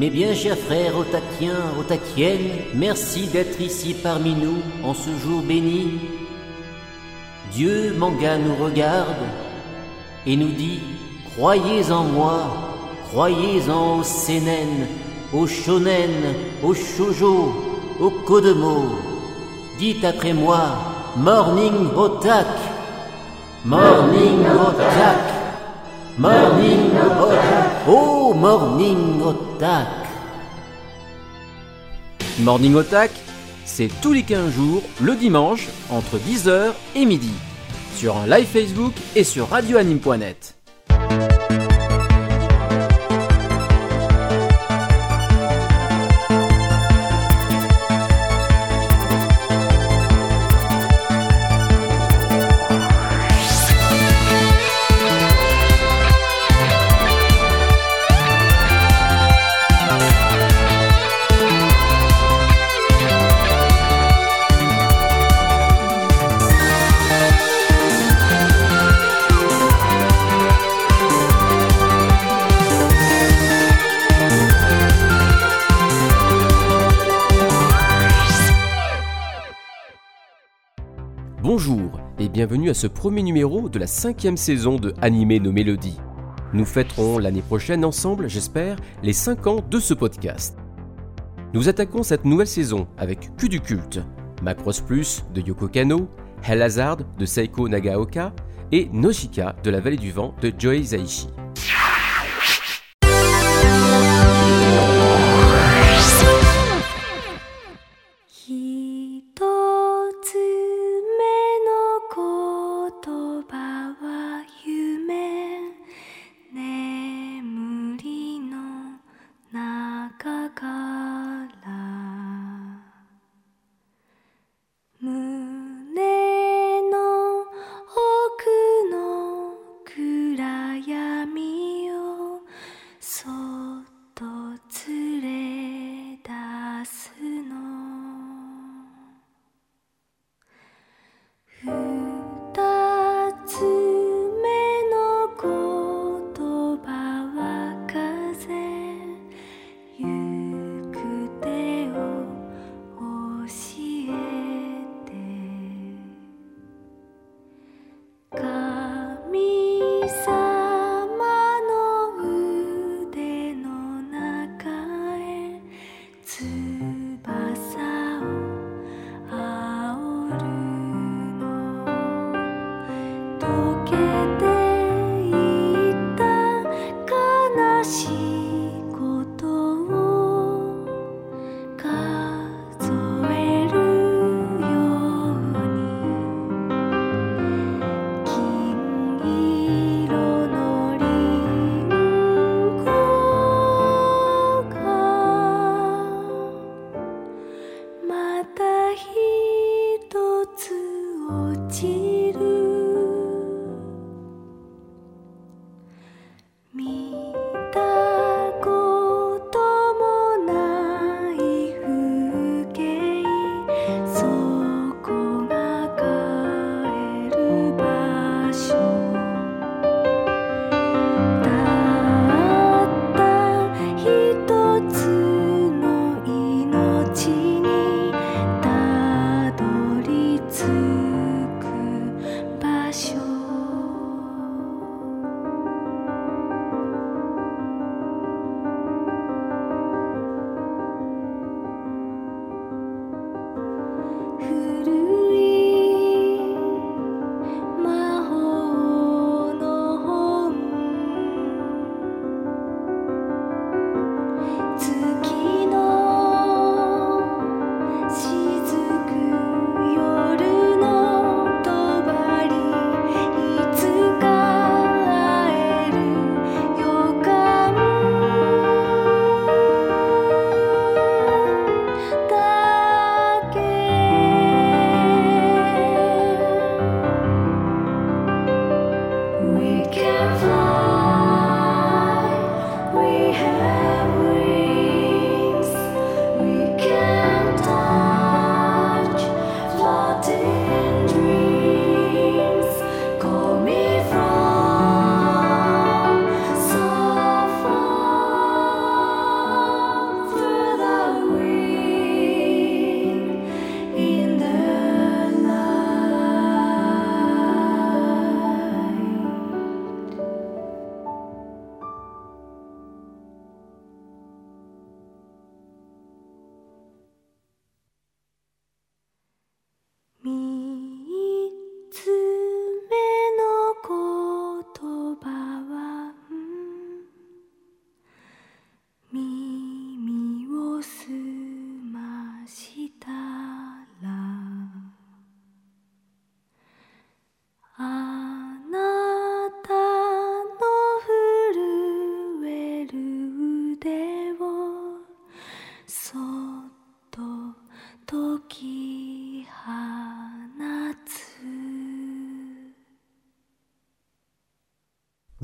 Mes bien chers frères otakiens, otakiennes, merci d'être ici parmi nous en ce jour béni. Dieu, Manga, nous regarde et nous dit Croyez en moi, croyez en au Senen, au Shonen, au Shoujo, au Kodomo. Dites après moi Morning Otak, Morning Otak, Morning Otak, oh Morning Otak. Morning Otak, c'est tous les 15 jours, le dimanche, entre 10h et midi, sur un live Facebook et sur radioanime.net. bienvenue à ce premier numéro de la cinquième saison de Animer nos mélodies. Nous fêterons l'année prochaine ensemble, j'espère, les 5 ans de ce podcast. Nous attaquons cette nouvelle saison avec Q du culte, Macross Plus de Yoko Kano, Hell Hazard de Seiko Nagaoka et Noshika de la vallée du vent de Joei Zaishi.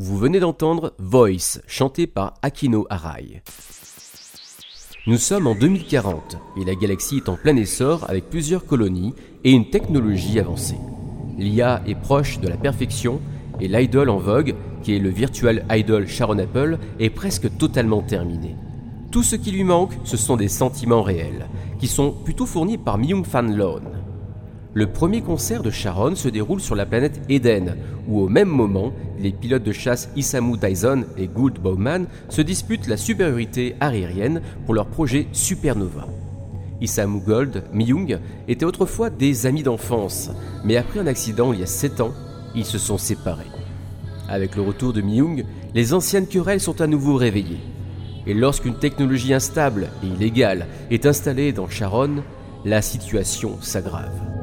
Vous venez d'entendre Voice, chanté par Akino Arai. Nous sommes en 2040 et la galaxie est en plein essor avec plusieurs colonies et une technologie avancée. L'IA est proche de la perfection et l'idol en vogue, qui est le virtual idol Sharon Apple, est presque totalement terminé. Tout ce qui lui manque, ce sont des sentiments réels, qui sont plutôt fournis par Myung Fan Lone. Le premier concert de Sharon se déroule sur la planète Eden, où au même moment, les pilotes de chasse Isamu Dyson et Gould Bowman se disputent la supériorité aérienne pour leur projet Supernova. Isamu Gold, Myung étaient autrefois des amis d'enfance, mais après un accident il y a 7 ans, ils se sont séparés. Avec le retour de Myung, les anciennes querelles sont à nouveau réveillées. Et lorsqu'une technologie instable et illégale est installée dans Sharon, la situation s'aggrave.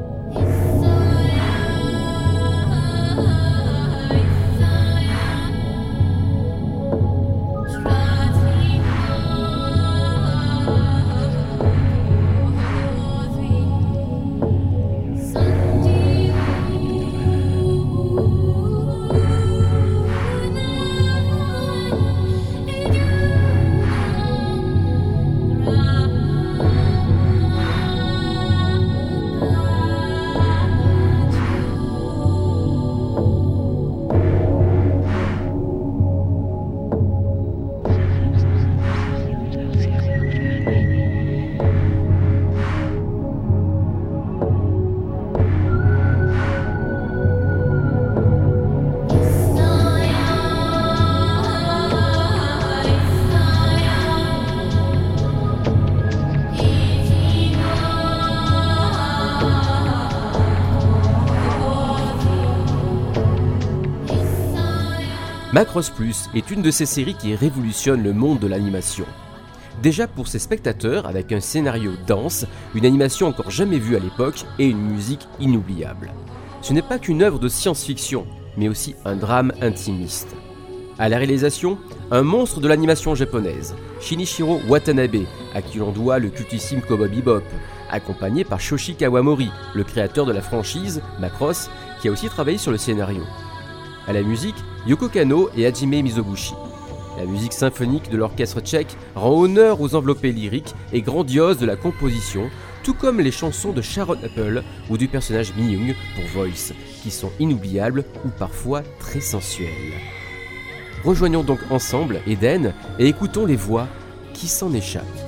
Est une de ces séries qui révolutionne le monde de l'animation. Déjà pour ses spectateurs, avec un scénario dense, une animation encore jamais vue à l'époque et une musique inoubliable. Ce n'est pas qu'une œuvre de science-fiction, mais aussi un drame intimiste. À la réalisation, un monstre de l'animation japonaise, Shinichiro Watanabe, à qui l'on doit le cultissime Cowboy Bebop, accompagné par Shoshi Kawamori, le créateur de la franchise Macross, qui a aussi travaillé sur le scénario. À la musique, Yoko Kano et Hajime Mizoguchi. La musique symphonique de l'orchestre tchèque rend honneur aux enveloppés lyriques et grandioses de la composition, tout comme les chansons de Sharon Apple ou du personnage Myung pour Voice, qui sont inoubliables ou parfois très sensuelles. Rejoignons donc ensemble Eden et écoutons les voix qui s'en échappent.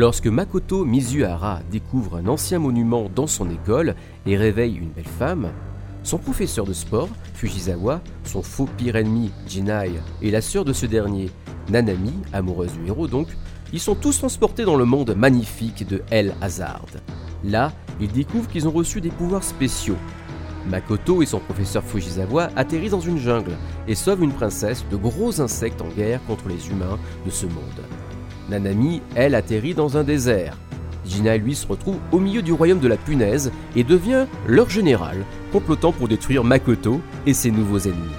Lorsque Makoto Mizuhara découvre un ancien monument dans son école et réveille une belle femme, son professeur de sport, Fujisawa, son faux pire ennemi, Jinai, et la sœur de ce dernier, Nanami, amoureuse du héros donc, ils sont tous transportés dans le monde magnifique de El Hazard. Là, ils découvrent qu'ils ont reçu des pouvoirs spéciaux. Makoto et son professeur Fujisawa atterrissent dans une jungle et sauvent une princesse de gros insectes en guerre contre les humains de ce monde. Nanami, elle, atterrit dans un désert. Jinai, lui, se retrouve au milieu du royaume de la punaise et devient leur général, complotant pour détruire Makoto et ses nouveaux ennemis.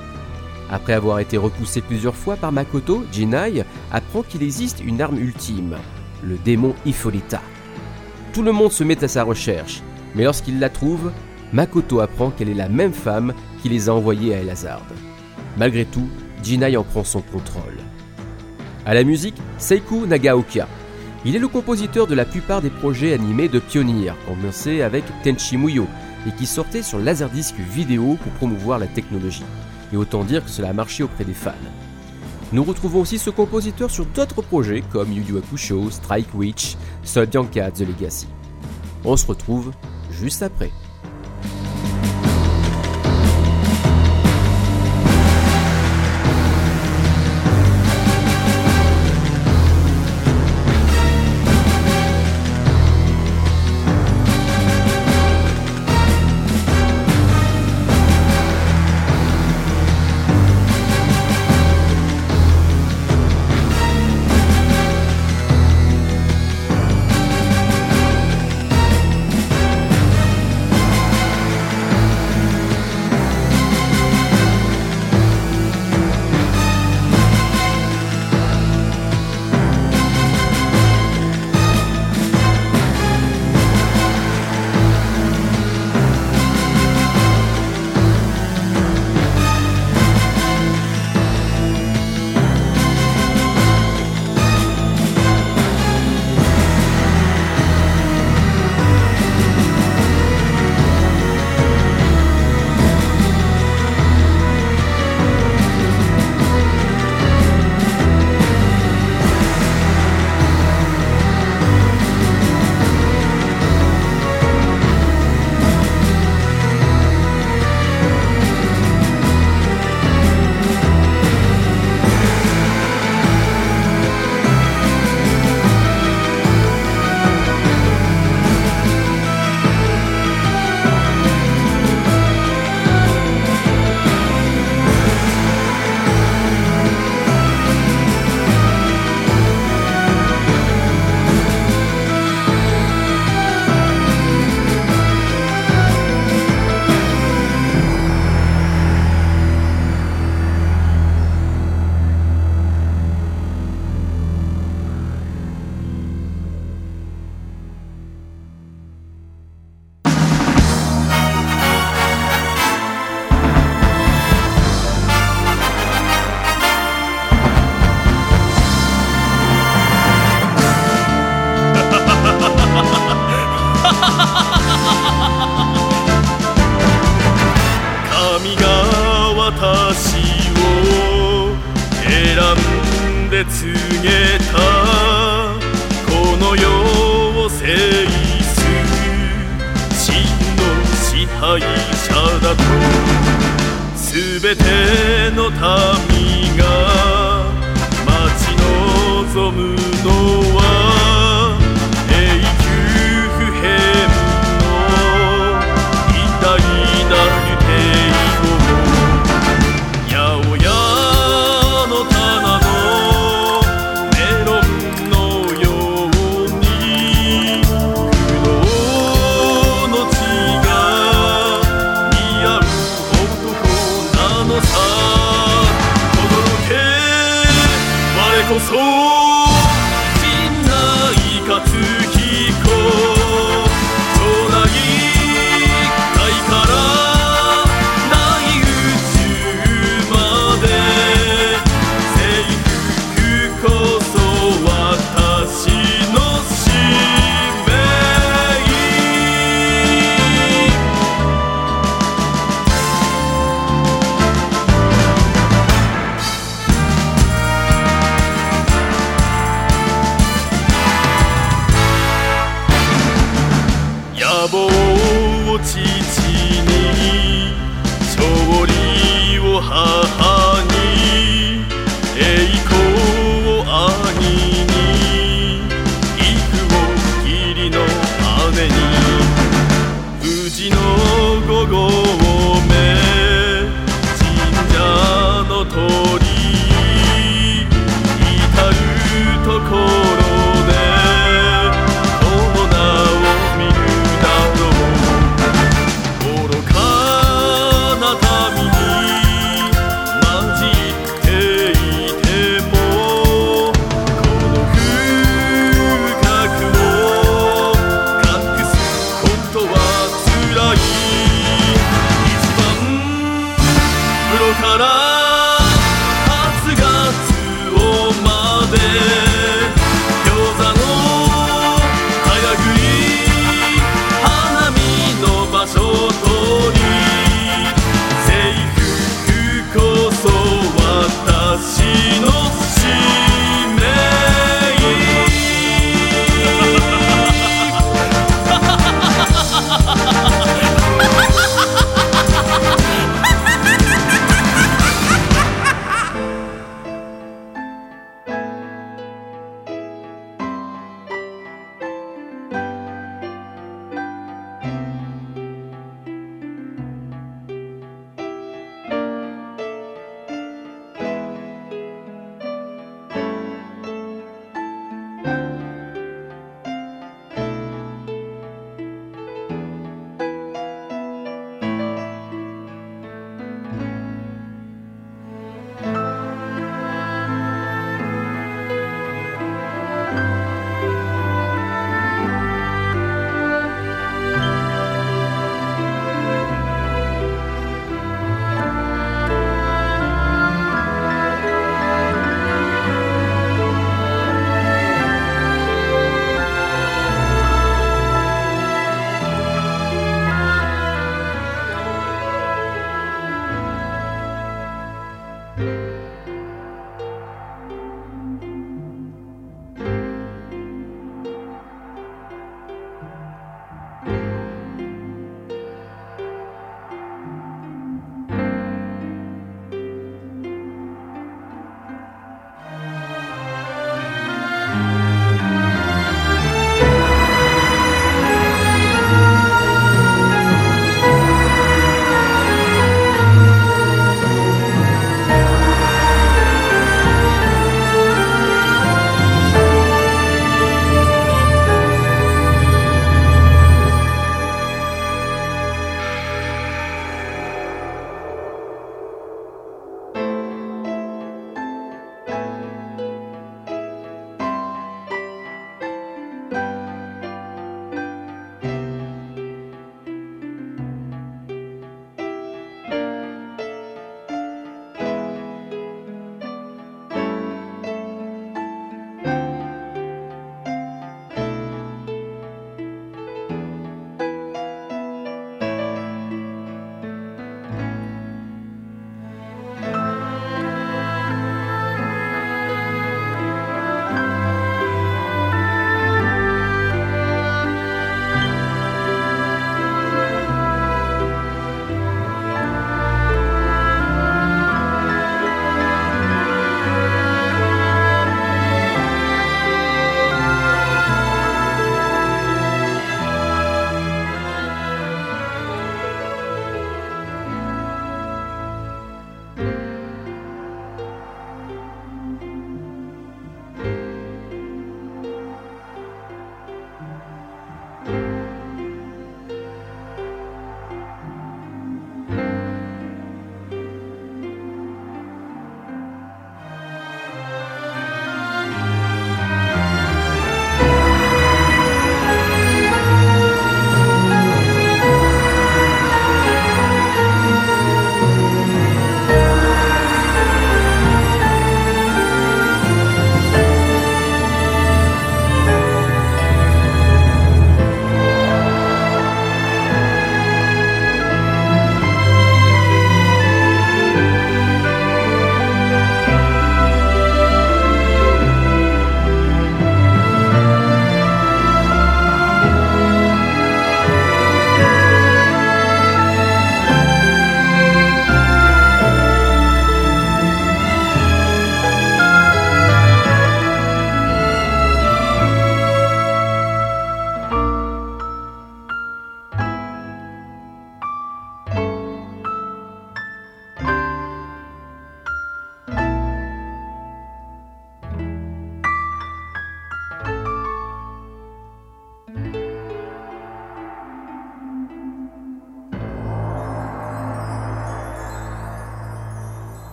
Après avoir été repoussé plusieurs fois par Makoto, Jinai apprend qu'il existe une arme ultime, le démon Ifolita. Tout le monde se met à sa recherche, mais lorsqu'il la trouve, Makoto apprend qu'elle est la même femme qui les a envoyés à Elazard. Malgré tout, Jinai en prend son contrôle. À la musique, Seiko Nagaoka. Il est le compositeur de la plupart des projets animés de Pioneer, commencé avec Tenchi Muyo, et qui sortait sur Laserdisc vidéo pour promouvoir la technologie et autant dire que cela a marché auprès des fans. Nous retrouvons aussi ce compositeur sur d'autres projets comme Yu Yu Hakusho, Strike Witch, Soldianka The Legacy. On se retrouve juste après.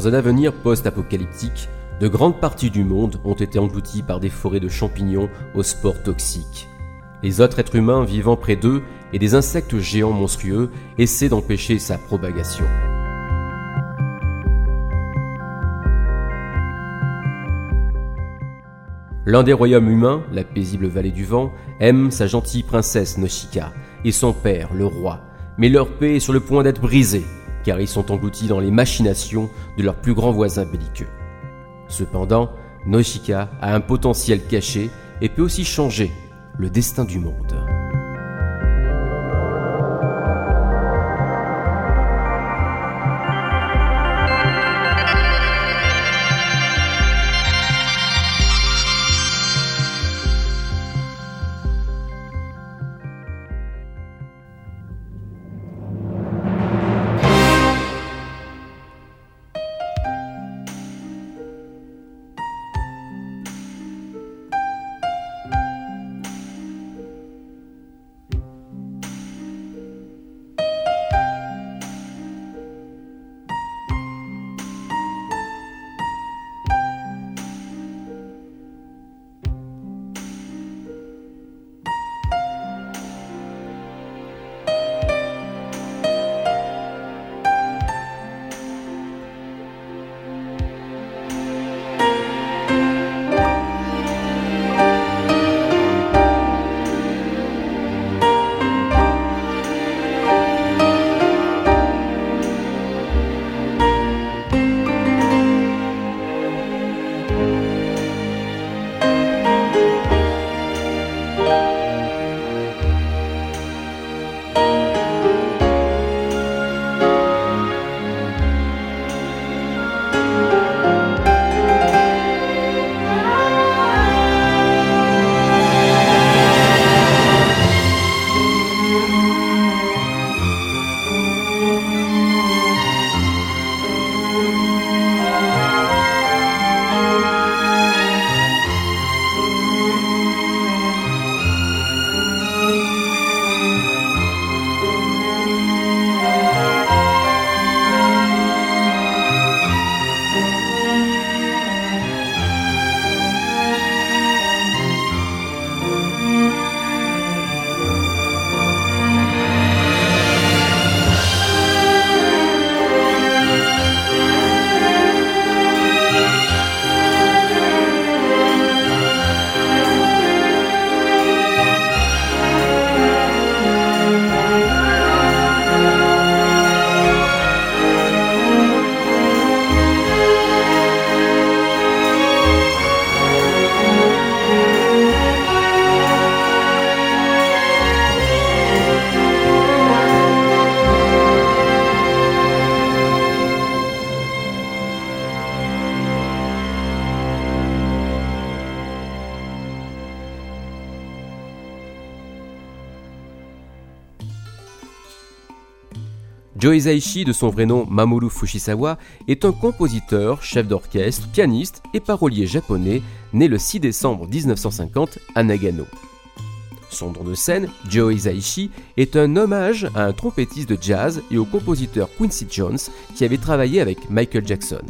Dans un avenir post-apocalyptique, de grandes parties du monde ont été englouties par des forêts de champignons aux spores toxiques. Les autres êtres humains vivant près d'eux et des insectes géants monstrueux essaient d'empêcher sa propagation. L'un des royaumes humains, la paisible vallée du vent, aime sa gentille princesse Noshika et son père, le roi, mais leur paix est sur le point d'être brisée, car ils sont engloutis dans les machinations de leurs plus grands voisins belliqueux. Cependant, Noshika a un potentiel caché et peut aussi changer le destin du monde. Joe Hisaishi, de son vrai nom Mamoru Fushisawa, est un compositeur, chef d'orchestre, pianiste et parolier japonais, né le 6 décembre 1950 à Nagano. Son nom de scène, Joe Hisaishi, est un hommage à un trompettiste de jazz et au compositeur Quincy Jones qui avait travaillé avec Michael Jackson.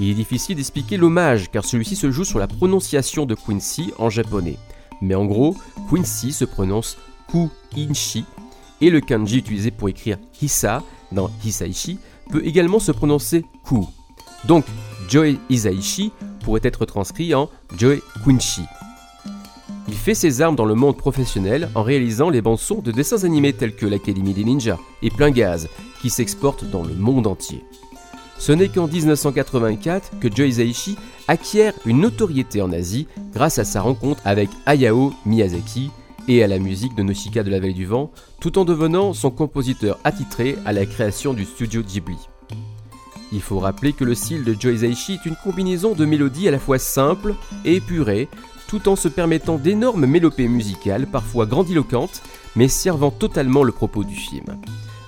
Il est difficile d'expliquer l'hommage car celui-ci se joue sur la prononciation de Quincy en japonais. Mais en gros, Quincy se prononce Ku-inshi et le kanji utilisé pour écrire Hisa dans Hisaishi peut également se prononcer Ku. Donc Joe Hisaishi pourrait être transcrit en Joe Kunshi. Il fait ses armes dans le monde professionnel en réalisant les bandes son de dessins animés tels que l'Académie des Ninjas et Plein Gaz, qui s'exportent dans le monde entier. Ce n'est qu'en 1984 que Joe Hisaishi acquiert une notoriété en Asie grâce à sa rencontre avec Hayao Miyazaki, et à la musique de Noshika de la Vallée du Vent, tout en devenant son compositeur attitré à la création du studio Ghibli. Il faut rappeler que le style de Joe Hisaishi est une combinaison de mélodies à la fois simples et épurées, tout en se permettant d'énormes mélopées musicales, parfois grandiloquentes, mais servant totalement le propos du film.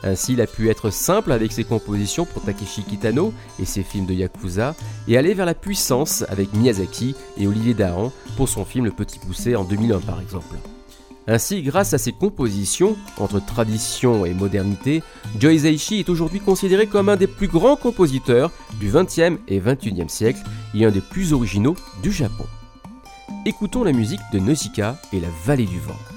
Ainsi, il a pu être simple avec ses compositions pour Takeshi Kitano et ses films de Yakuza, et aller vers la puissance avec Miyazaki et Olivier Dahan pour son film Le Petit Poussé en 2001 par exemple. Ainsi, grâce à ses compositions, entre tradition et modernité, Joe est aujourd'hui considéré comme un des plus grands compositeurs du XXe et XXIe siècle et un des plus originaux du Japon. Écoutons la musique de Nausicaa et la vallée du vent.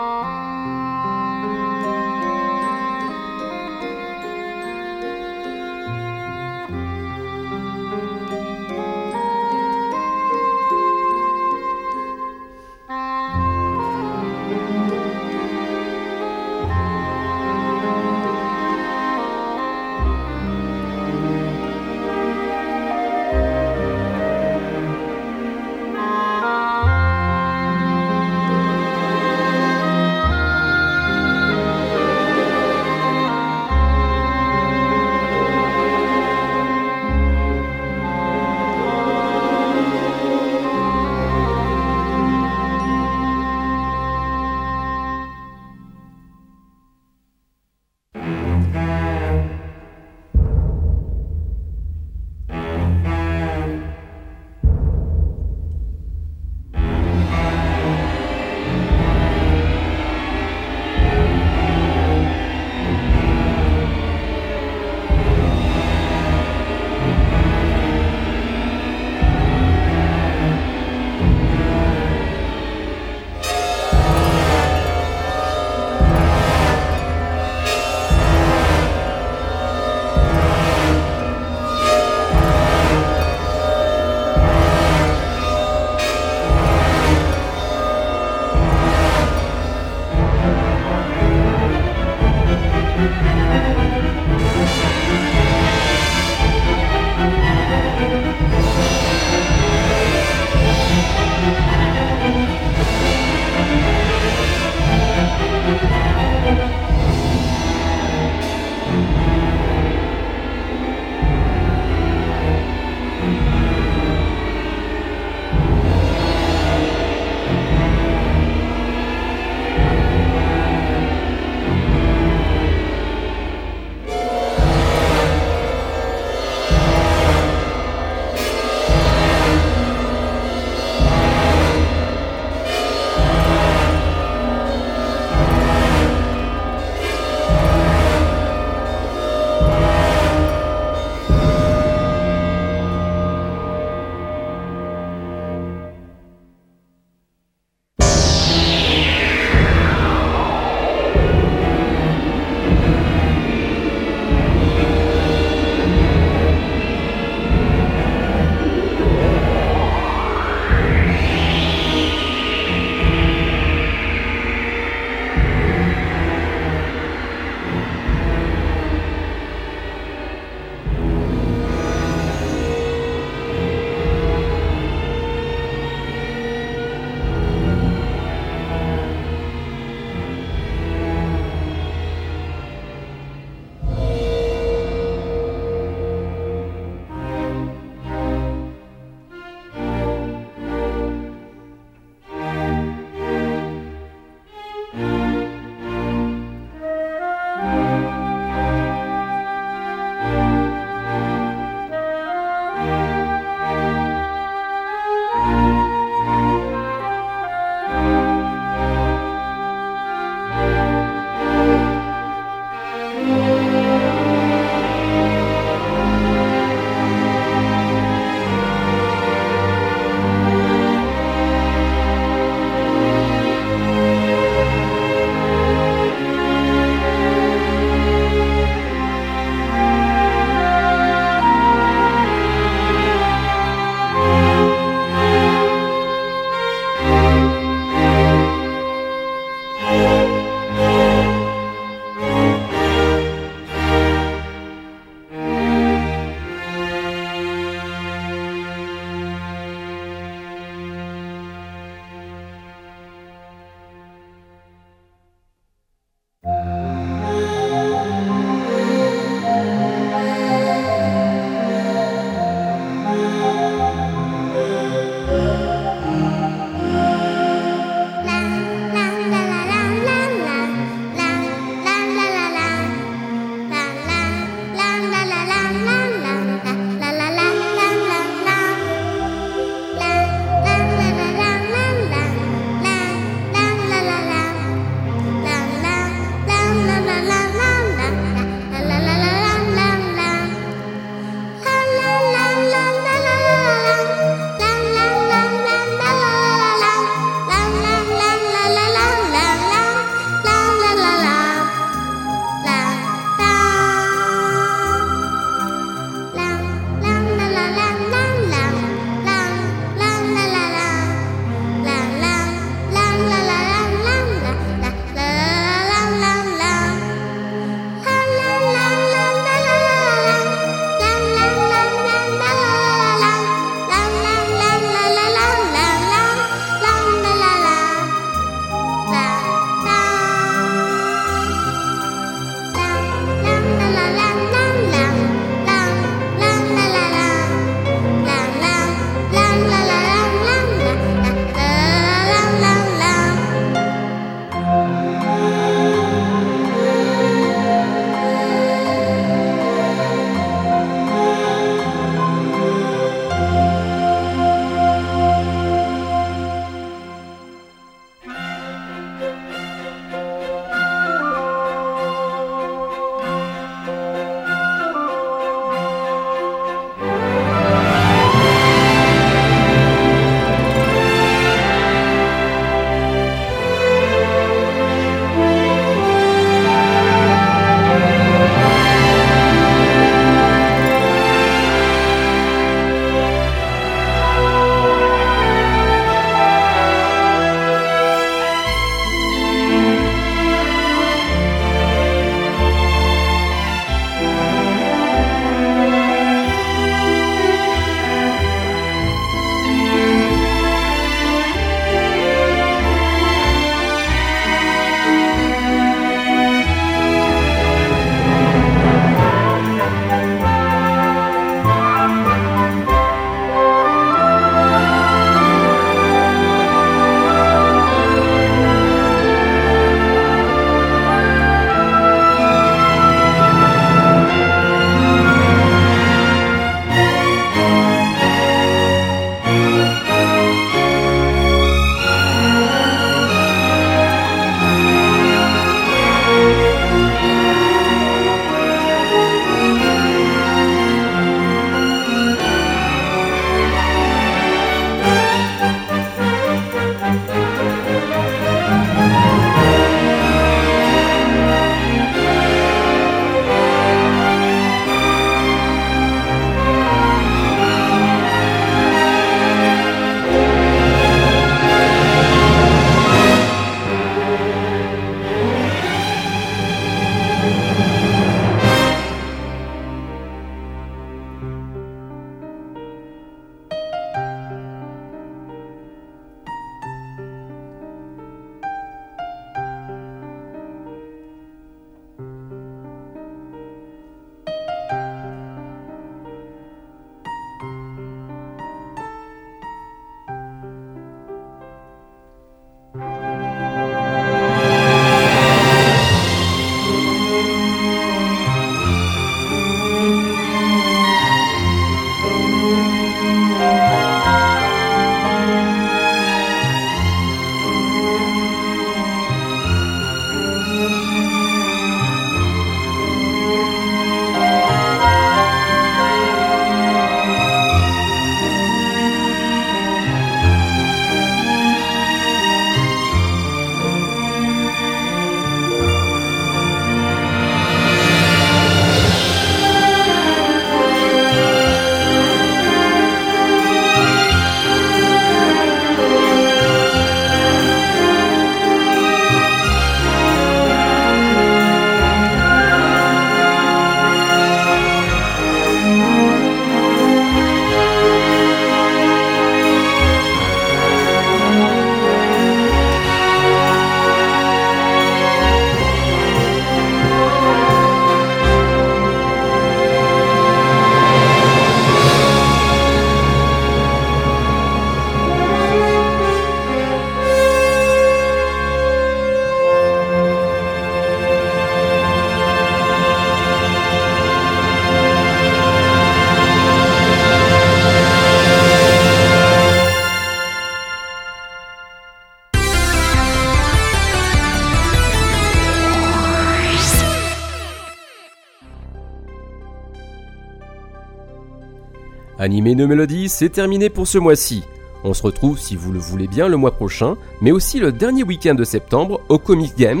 Animé No Mélodie, c'est terminé pour ce mois-ci. On se retrouve, si vous le voulez bien, le mois prochain, mais aussi le dernier week-end de septembre au Comic Games,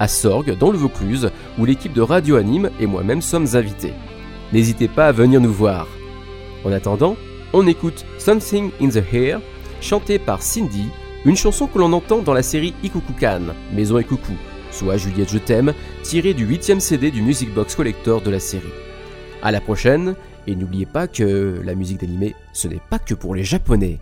à Sorgues, dans le Vaucluse, où l'équipe de Radio Anime et moi-même sommes invités. N'hésitez pas à venir nous voir. En attendant, on écoute Something in the Air, chanté par Cindy, une chanson que l'on entend dans la série Ikukukan, Maison et Coucou, soit Juliette Je t'aime, tirée du 8 CD du Music Box Collector de la série. À la prochaine, et n'oubliez pas que la musique d'animé, ce n'est pas que pour les japonais.